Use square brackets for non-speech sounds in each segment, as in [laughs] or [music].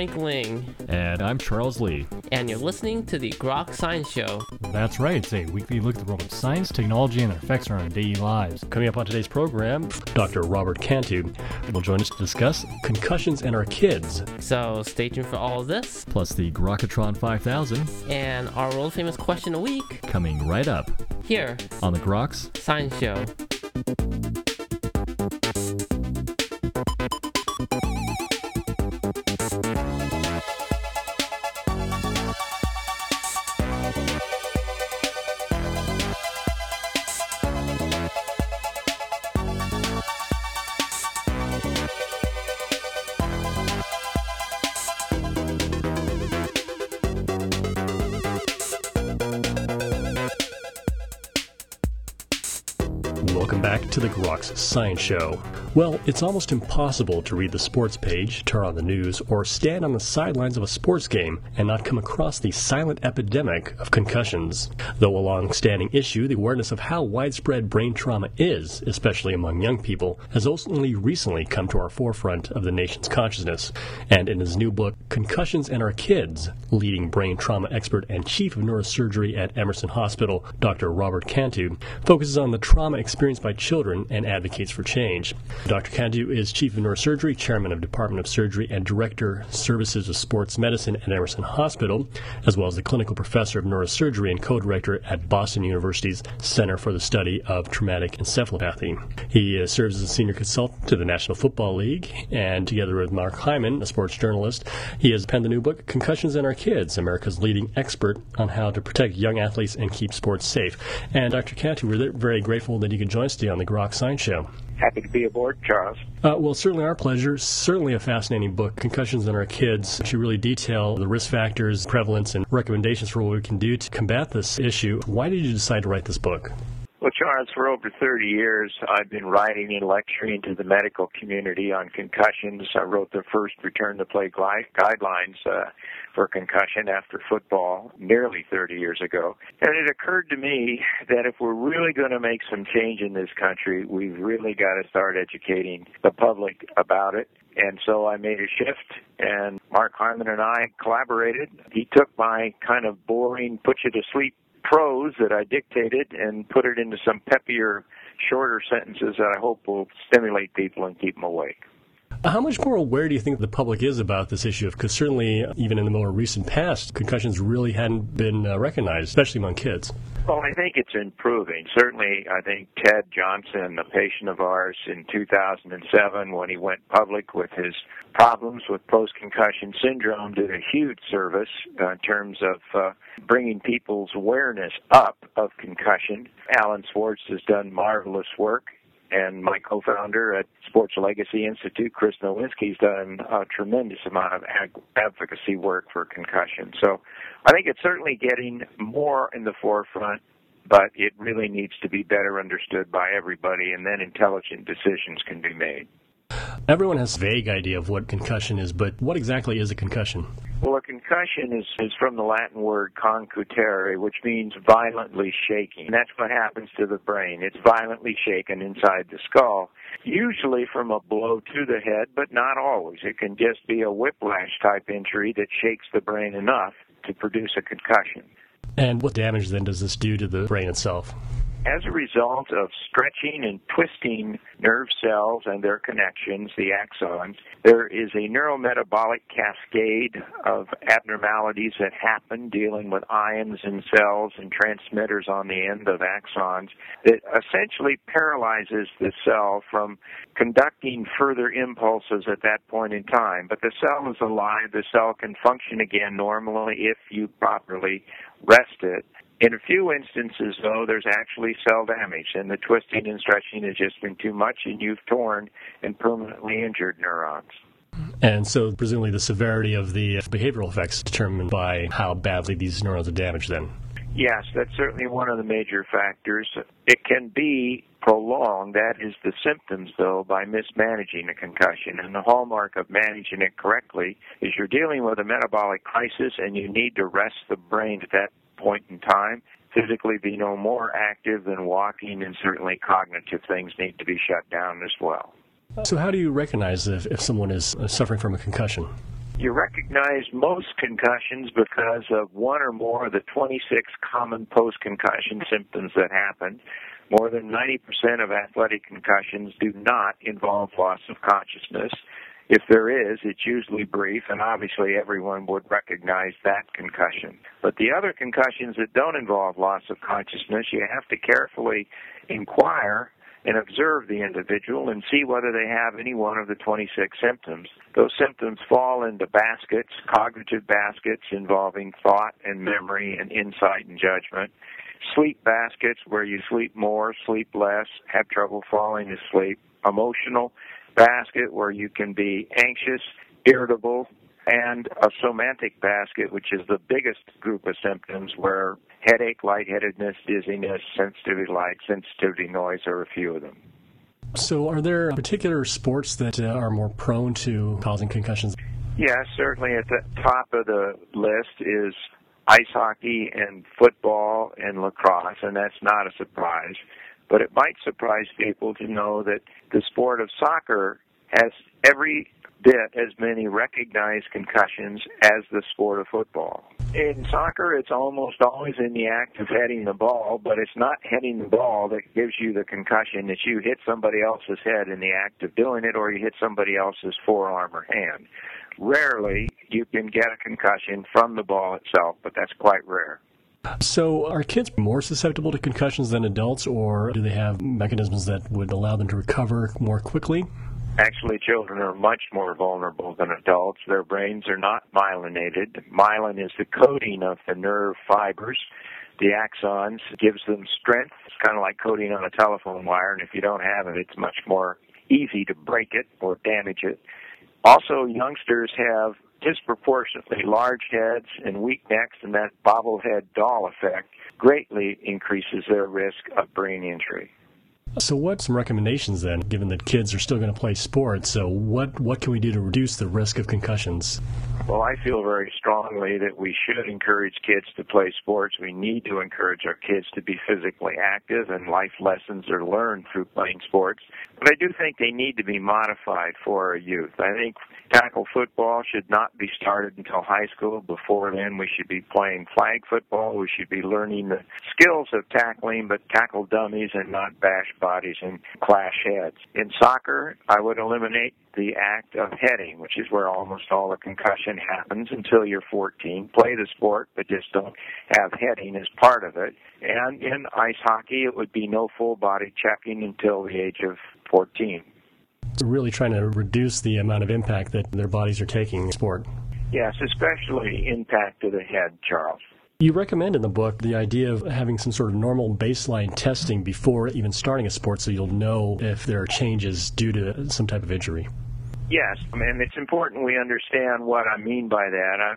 Frank Ling. And I'm Charles Lee. And you're listening to the Grok Science Show. That's right. It's a weekly look at the world of science, technology, and their effects on our daily lives. Coming up on today's program, Dr. Robert Cantu will join us to discuss concussions and our kids. So stay tuned for all of this. Plus the Grokatron 5000. And our world famous question a week. Coming right up. Here. On the Groks Science Show. Science Show. Well, it's almost impossible to read the sports page, turn on the news, or stand on the sidelines of a sports game and not come across the silent epidemic of concussions. Though a long-standing issue, the awareness of how widespread brain trauma is, especially among young people, has only recently come to our forefront of the nation's consciousness. And in his new book, Concussions and Our Kids, leading brain trauma expert and chief of neurosurgery at Emerson Hospital, Dr. Robert Cantu, focuses on the trauma experienced by children and advocates for change. Dr. Cantu is Chief of Neurosurgery, Chairman of Department of Surgery, and Director Services of Sports Medicine at Emerson Hospital, as well as the Clinical Professor of Neurosurgery and Co-Director at Boston University's Center for the Study of Traumatic Encephalopathy. He uh, serves as a senior consultant to the National Football League, and together with Mark Hyman, a sports journalist, he has penned the new book, Concussions in Our Kids, America's leading expert on how to protect young athletes and keep sports safe. And Dr. Cantu, we're very grateful that you could join us today on the Grok Science Show. Happy to be aboard, Charles. Uh, well, certainly our pleasure. Certainly a fascinating book, Concussions in Our Kids. You really detail the risk factors, prevalence, and recommendations for what we can do to combat this issue. Why did you decide to write this book? Well, Charles, for over 30 years, I've been writing and lecturing to the medical community on concussions. I wrote the first return to play guidelines uh, for concussion after football nearly 30 years ago. And it occurred to me that if we're really going to make some change in this country, we've really got to start educating the public about it. And so I made a shift, and Mark Hyman and I collaborated. He took my kind of boring, put you to sleep prose that I dictated and put it into some peppier, shorter sentences that I hope will stimulate people and keep them awake. How much more aware do you think the public is about this issue? Because certainly, even in the more recent past, concussions really hadn't been uh, recognized, especially among kids. Well, I think it's improving. Certainly, I think Ted Johnson, a patient of ours in 2007, when he went public with his problems with post concussion syndrome, did a huge service uh, in terms of uh, bringing people's awareness up of concussion. Alan Schwarz has done marvelous work and my co-founder at Sports Legacy Institute, Chris Nowinski's done a tremendous amount of ag- advocacy work for concussion. So I think it's certainly getting more in the forefront, but it really needs to be better understood by everybody, and then intelligent decisions can be made. Everyone has a vague idea of what concussion is, but what exactly is a concussion? Well, a concussion is, is from the Latin word concutere, which means violently shaking. And that's what happens to the brain. It's violently shaken inside the skull, usually from a blow to the head, but not always. It can just be a whiplash type injury that shakes the brain enough to produce a concussion. And what damage then does this do to the brain itself? As a result of stretching and twisting nerve cells and their connections, the axons, there is a neurometabolic cascade of abnormalities that happen dealing with ions in cells and transmitters on the end of axons that essentially paralyzes the cell from conducting further impulses at that point in time. But the cell is alive. The cell can function again normally if you properly rest it. In a few instances, though, there's actually cell damage, and the twisting and stretching has just been too much, and you've torn and permanently injured neurons. And so, presumably, the severity of the behavioral effects is determined by how badly these neurons are damaged, then? Yes, that's certainly one of the major factors. It can be prolonged. That is the symptoms, though, by mismanaging a concussion. And the hallmark of managing it correctly is you're dealing with a metabolic crisis and you need to rest the brain at that point in time. Physically be no more active than walking, and certainly cognitive things need to be shut down as well. So, how do you recognize if, if someone is suffering from a concussion? You recognize most concussions because of one or more of the 26 common post-concussion symptoms that happen. More than 90% of athletic concussions do not involve loss of consciousness. If there is, it's usually brief, and obviously everyone would recognize that concussion. But the other concussions that don't involve loss of consciousness, you have to carefully inquire and observe the individual and see whether they have any one of the 26 symptoms. Those symptoms fall into baskets, cognitive baskets involving thought and memory and insight and judgment. Sleep baskets where you sleep more, sleep less, have trouble falling asleep. Emotional basket where you can be anxious, irritable, and a somatic basket, which is the biggest group of symptoms where headache, lightheadedness, dizziness, sensitivity to light, sensitivity to noise are a few of them. So, are there particular sports that uh, are more prone to causing concussions? Yes, certainly at the top of the list is ice hockey and football and lacrosse, and that's not a surprise. But it might surprise people to know that the sport of soccer has every bit as many recognized concussions as the sport of football. In soccer, it's almost always in the act of heading the ball, but it's not heading the ball that gives you the concussion. It's you hit somebody else's head in the act of doing it, or you hit somebody else's forearm or hand. Rarely you can get a concussion from the ball itself, but that's quite rare. So, are kids more susceptible to concussions than adults, or do they have mechanisms that would allow them to recover more quickly? Actually, children are much more vulnerable than adults. Their brains are not myelinated. Myelin is the coating of the nerve fibers. The axons gives them strength. It's kind of like coating on a telephone wire, and if you don't have it, it's much more easy to break it or damage it. Also, youngsters have disproportionately large heads and weak necks, and that bobblehead doll effect greatly increases their risk of brain injury. So, what some recommendations then, given that kids are still going to play sports? So, what what can we do to reduce the risk of concussions? Well, I feel very strongly that we should encourage kids to play sports. We need to encourage our kids to be physically active, and life lessons are learned through playing sports. But I do think they need to be modified for our youth. I think tackle football should not be started until high school. Before then, we should be playing flag football. We should be learning the skills of tackling, but tackle dummies and not bash bodies and clash heads. In soccer, I would eliminate the act of heading, which is where almost all the concussion happens until you're 14. Play the sport, but just don't have heading as part of it. And in ice hockey, it would be no full body checking until the age of 14. So really trying to reduce the amount of impact that their bodies are taking in sport. Yes, especially impact to the head, Charles. You recommend in the book the idea of having some sort of normal baseline testing before even starting a sport so you'll know if there are changes due to some type of injury. Yes, I mean, it's important we understand what I mean by that. I,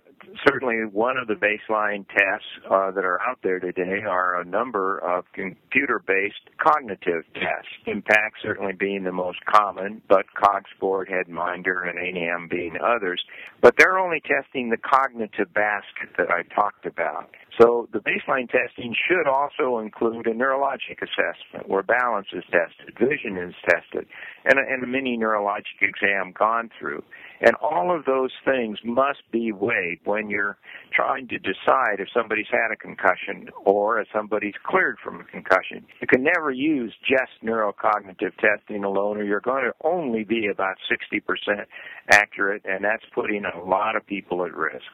certainly, one of the baseline tests uh, that are out there today are a number of computer based cognitive tests. Impact certainly being the most common, but CogSport, HeadMinder, and ANAM being others. But they're only testing the cognitive basket that I talked about. So the baseline testing should also include a neurologic assessment where balance is tested, vision is tested, and a, and a mini neurologic exam gone through. And all of those things must be weighed when you're trying to decide if somebody's had a concussion or if somebody's cleared from a concussion. You can never use just neurocognitive testing alone or you're going to only be about 60% accurate and that's putting a lot of people at risk.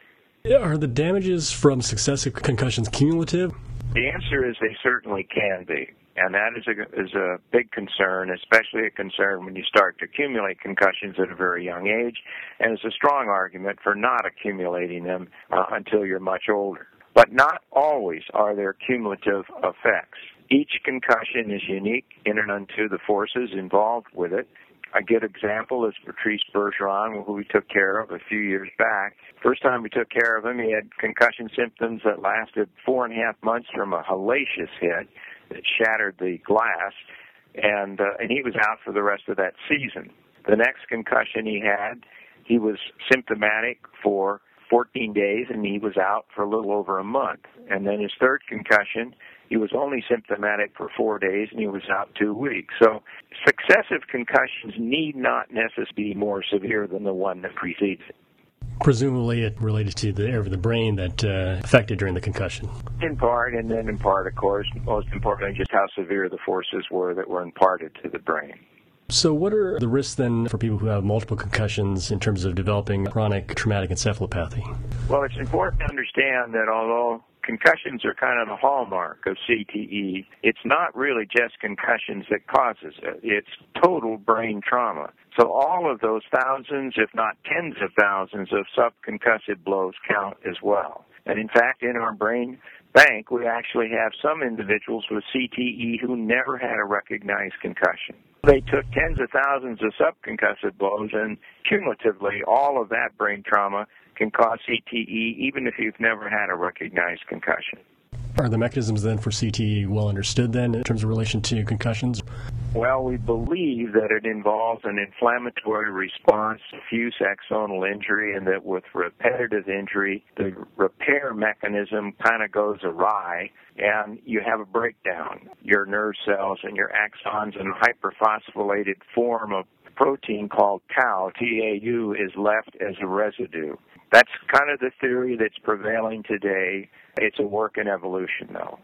Are the damages from successive concussions cumulative? The answer is they certainly can be. And that is a, is a big concern, especially a concern when you start to accumulate concussions at a very young age. And it's a strong argument for not accumulating them uh, until you're much older. But not always are there cumulative effects. Each concussion is unique in and unto the forces involved with it, a good example is Patrice Bergeron, who we took care of a few years back. First time we took care of him, he had concussion symptoms that lasted four and a half months from a hellacious hit that shattered the glass, and uh, and he was out for the rest of that season. The next concussion he had, he was symptomatic for 14 days, and he was out for a little over a month. And then his third concussion, he was only symptomatic for four days and he was out two weeks. So successive concussions need not necessarily be more severe than the one that precedes it. Presumably, it related to the area of the brain that uh, affected during the concussion. In part, and then in part, of course, most importantly, just how severe the forces were that were imparted to the brain. So, what are the risks then for people who have multiple concussions in terms of developing chronic traumatic encephalopathy? Well, it's important to understand that although concussions are kind of the hallmark of CTE, it's not really just concussions that causes it. It's total brain trauma. So all of those thousands, if not tens of thousands of subconcussive blows count as well. And in fact, in our brain bank, we actually have some individuals with CTE who never had a recognized concussion. They took tens of thousands of subconcussive blows, and cumulatively, all of that brain trauma can cause CTE even if you've never had a recognized concussion. Are the mechanisms then for CTE well understood then in terms of relation to concussions? Well, we believe that it involves an inflammatory response, diffuse axonal injury, and that with repetitive injury, the repair mechanism kind of goes awry and you have a breakdown. Your nerve cells and your axons and hyperphosphorylated form of protein called tau, T-A-U, is left as a residue. That's kind of the theory that's prevailing today. It's a work in evolution, though.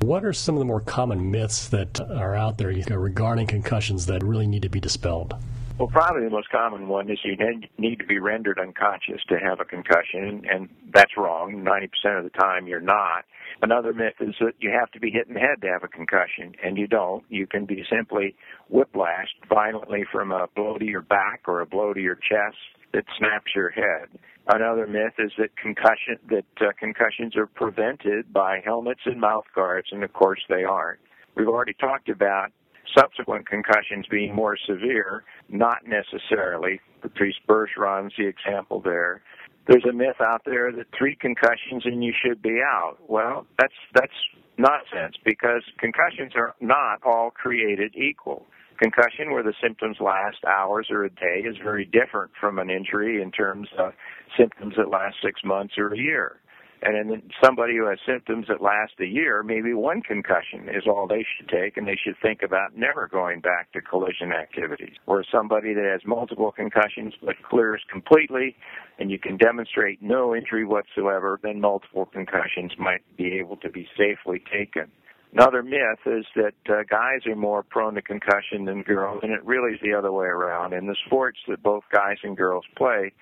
What are some of the more common myths that are out there regarding concussions that really need to be dispelled? Well, probably the most common one is you need to be rendered unconscious to have a concussion, and that's wrong. 90% of the time, you're not. Another myth is that you have to be hit in the head to have a concussion, and you don't. You can be simply whiplashed violently from a blow to your back or a blow to your chest that snaps your head. Another myth is that concussion that uh, concussions are prevented by helmets and mouth guards, and of course they aren't. We've already talked about subsequent concussions being more severe, not necessarily. Patrice Bergeron's the example there. There's a myth out there that three concussions and you should be out. Well, that's that's nonsense because concussions are not all created equal. Concussion, where the symptoms last hours or a day, is very different from an injury in terms of symptoms that last six months or a year. And then somebody who has symptoms that last a year, maybe one concussion is all they should take, and they should think about never going back to collision activities. Or somebody that has multiple concussions but clears completely, and you can demonstrate no injury whatsoever, then multiple concussions might be able to be safely taken. Another myth is that uh, guys are more prone to concussion than girls, and it really is the other way around. In the sports that both guys and girls play,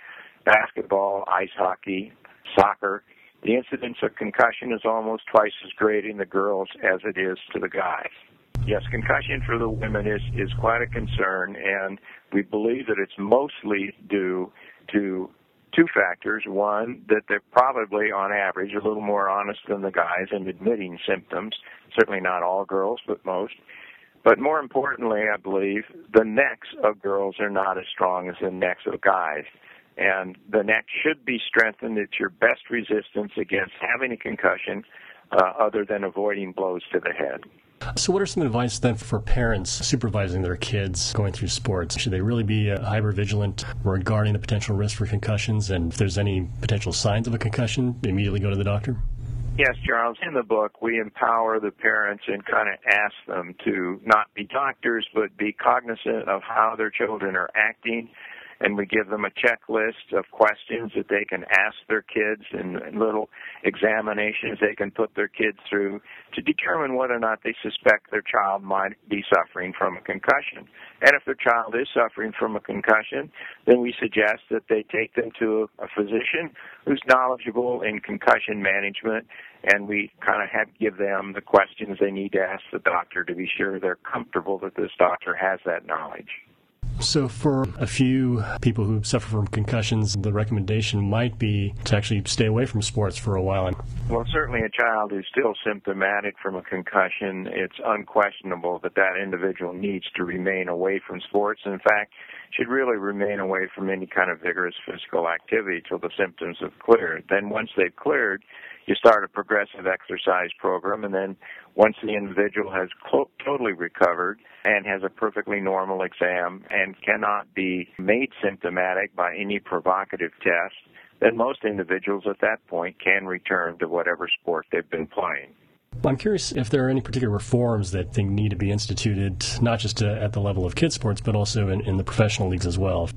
basketball, ice hockey, soccer, the incidence of concussion is almost twice as great in the girls as it is to the guys. Yes, concussion for the women is, is quite a concern, and we believe that it's mostly due to two factors. One, that they're probably, on average, a little more honest than the guys in admitting symptoms. Certainly not all girls, but most. But more importantly, I believe the necks of girls are not as strong as the necks of guys. And the neck should be strengthened. It's your best resistance against having a concussion, uh, other than avoiding blows to the head. So, what are some advice then for parents supervising their kids going through sports? Should they really be uh, hyper vigilant regarding the potential risk for concussions? And if there's any potential signs of a concussion, immediately go to the doctor? Yes, Charles. In the book, we empower the parents and kind of ask them to not be doctors, but be cognizant of how their children are acting and we give them a checklist of questions that they can ask their kids and little examinations they can put their kids through to determine whether or not they suspect their child might be suffering from a concussion. And if their child is suffering from a concussion, then we suggest that they take them to a, physician who's knowledgeable in concussion management and we kind of have give them the questions they need to ask the doctor to be sure they're comfortable that this doctor has that knowledge. So, for a few people who suffer from concussions, the recommendation might be to actually stay away from sports for a while. Well, certainly a child who's still symptomatic from a concussion, it's unquestionable that that individual needs to remain away from sports. In fact, should really remain away from any kind of vigorous physical activity till the symptoms have cleared. Then, once they've cleared, you start a progressive exercise program, and then once the individual has clo- totally recovered and has a perfectly normal exam and cannot be made symptomatic by any provocative test, then most individuals at that point can return to whatever sport they've been playing. I'm curious if there are any particular reforms that think need to be instituted, not just uh, at the level of kids sports, but also in, in the professional leagues as well.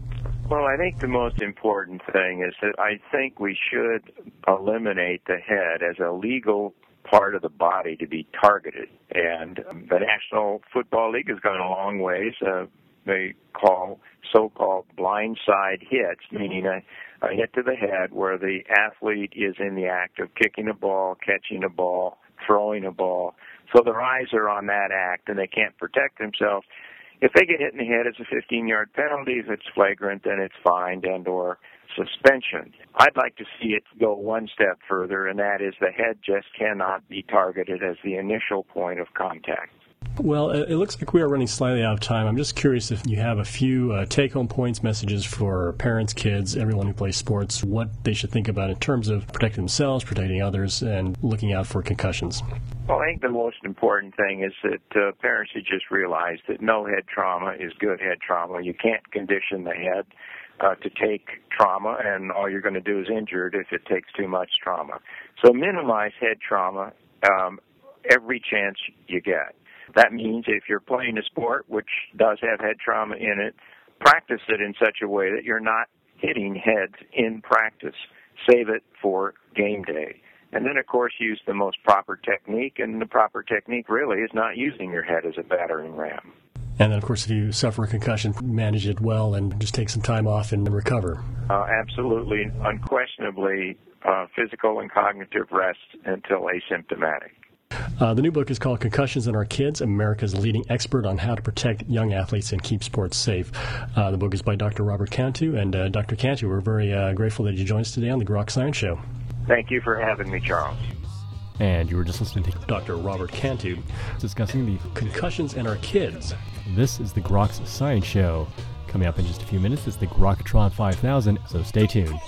Well, I think the most important thing is that I think we should eliminate the head as a legal part of the body to be targeted. And the National Football League has gone a long ways. Uh, they call so-called blindside hits, meaning a, a hit to the head where the athlete is in the act of kicking a ball, catching a ball, throwing a ball. So their eyes are on that act and they can't protect themselves. If they get hit in the head, it's a 15-yard penalty. If it's flagrant, then it's fined and or suspension. I'd like to see it go one step further, and that is the head just cannot be targeted as the initial point of contact. Well, it looks like we are running slightly out of time. I'm just curious if you have a few uh, take home points, messages for parents, kids, everyone who plays sports, what they should think about in terms of protecting themselves, protecting others, and looking out for concussions. Well, I think the most important thing is that uh, parents should just realize that no head trauma is good head trauma. You can't condition the head uh, to take trauma, and all you're going to do is injure it if it takes too much trauma. So minimize head trauma um, every chance you get. That means if you're playing a sport which does have head trauma in it, practice it in such a way that you're not hitting heads in practice. Save it for game day. And then, of course, use the most proper technique, and the proper technique really is not using your head as a battering ram. And then, of course, if you suffer a concussion, manage it well and just take some time off and recover. Uh, absolutely, unquestionably, uh, physical and cognitive rest until asymptomatic. Uh, the new book is called Concussions in Our Kids America's Leading Expert on How to Protect Young Athletes and Keep Sports Safe. Uh, the book is by Dr. Robert Cantu. And uh, Dr. Cantu, we're very uh, grateful that you joined us today on the Grok Science Show. Thank you for having me, Charles. And you were just listening to Dr. Robert Cantu discussing the concussions in our kids. This is the Grok Science Show. Coming up in just a few minutes is the Grokatron 5000, so stay tuned.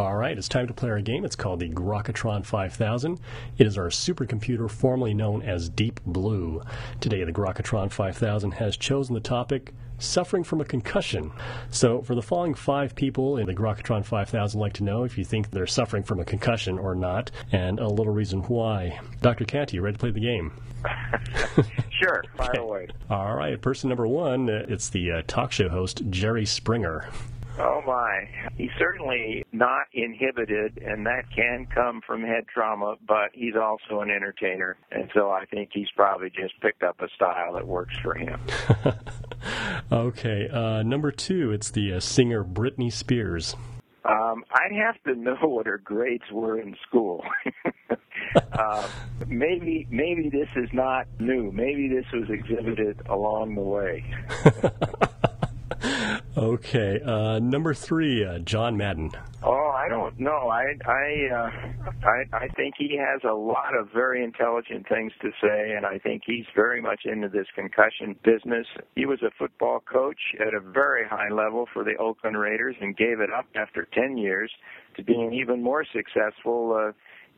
It's time to play our game. It's called the Grokatron 5000. It is our supercomputer formerly known as Deep Blue. Today, the Grokatron 5000 has chosen the topic suffering from a concussion. So, for the following five people in the Grokatron 5000, I'd like to know if you think they're suffering from a concussion or not, and a little reason why. Dr. Cantu, you ready to play the game? [laughs] sure, fire away. All right, person number one, uh, it's the uh, talk show host, Jerry Springer. Oh my. He's certainly not inhibited, and that can come from head trauma, but he's also an entertainer. And so I think he's probably just picked up a style that works for him. [laughs] okay, uh, number two, it's the uh, singer Britney Spears. Um, I'd have to know what her grades were in school. [laughs] uh, maybe maybe this is not new. Maybe this was exhibited along the way. [laughs] okay, uh, number three, uh, John Madden. Oh, I don't know. I I, uh, I I think he has a lot of very intelligent things to say, and I think he's very much into this concussion business. He was a football coach at a very high level for the Oakland Raiders, and gave it up after ten years to being even more successful. Uh,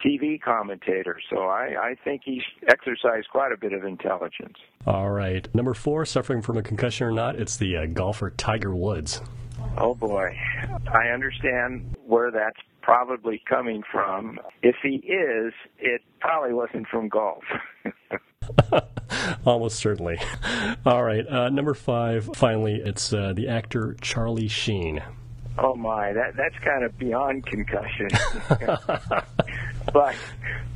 TV commentator, so I, I think he's exercised quite a bit of intelligence. All right. Number four, suffering from a concussion or not, it's the uh, golfer Tiger Woods. Oh boy. I understand where that's probably coming from. If he is, it probably wasn't from golf. [laughs] Almost certainly. All right. Uh, number five, finally, it's uh, the actor Charlie Sheen. Oh my, that that's kind of beyond concussion. [laughs] [laughs] but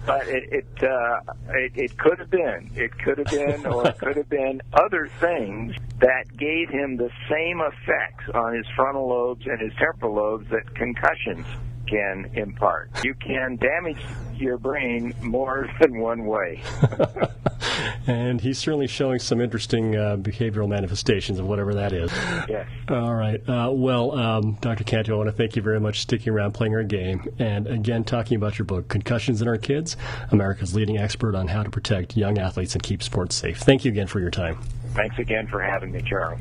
but it it, uh, it it could have been. It could have been or it could have been other things that gave him the same effects on his frontal lobes and his temporal lobes that concussions can impart. You can damage your brain more [laughs] than one way. [laughs] and he's certainly showing some interesting uh, behavioral manifestations of whatever that is. Yes. All right. Uh, well, um, Dr. Cantu, I want to thank you very much for sticking around playing our game. And again, talking about your book, Concussions in Our Kids, America's leading expert on how to protect young athletes and keep sports safe. Thank you again for your time. Thanks again for having me, Charles.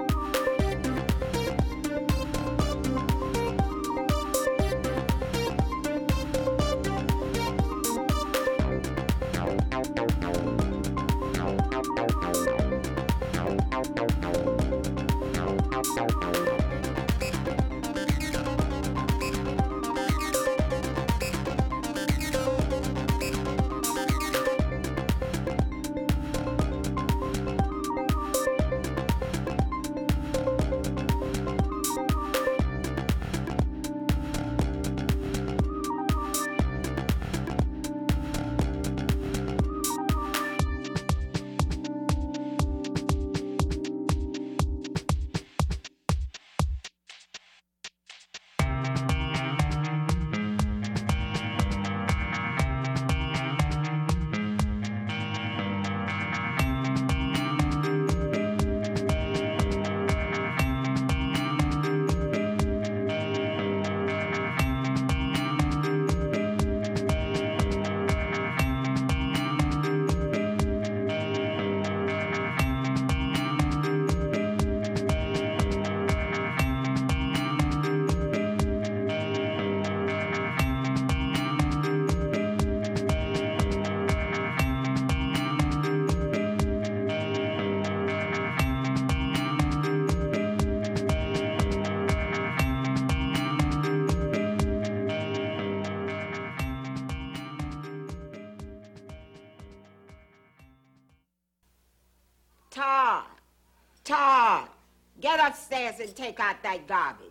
And take out that garbage.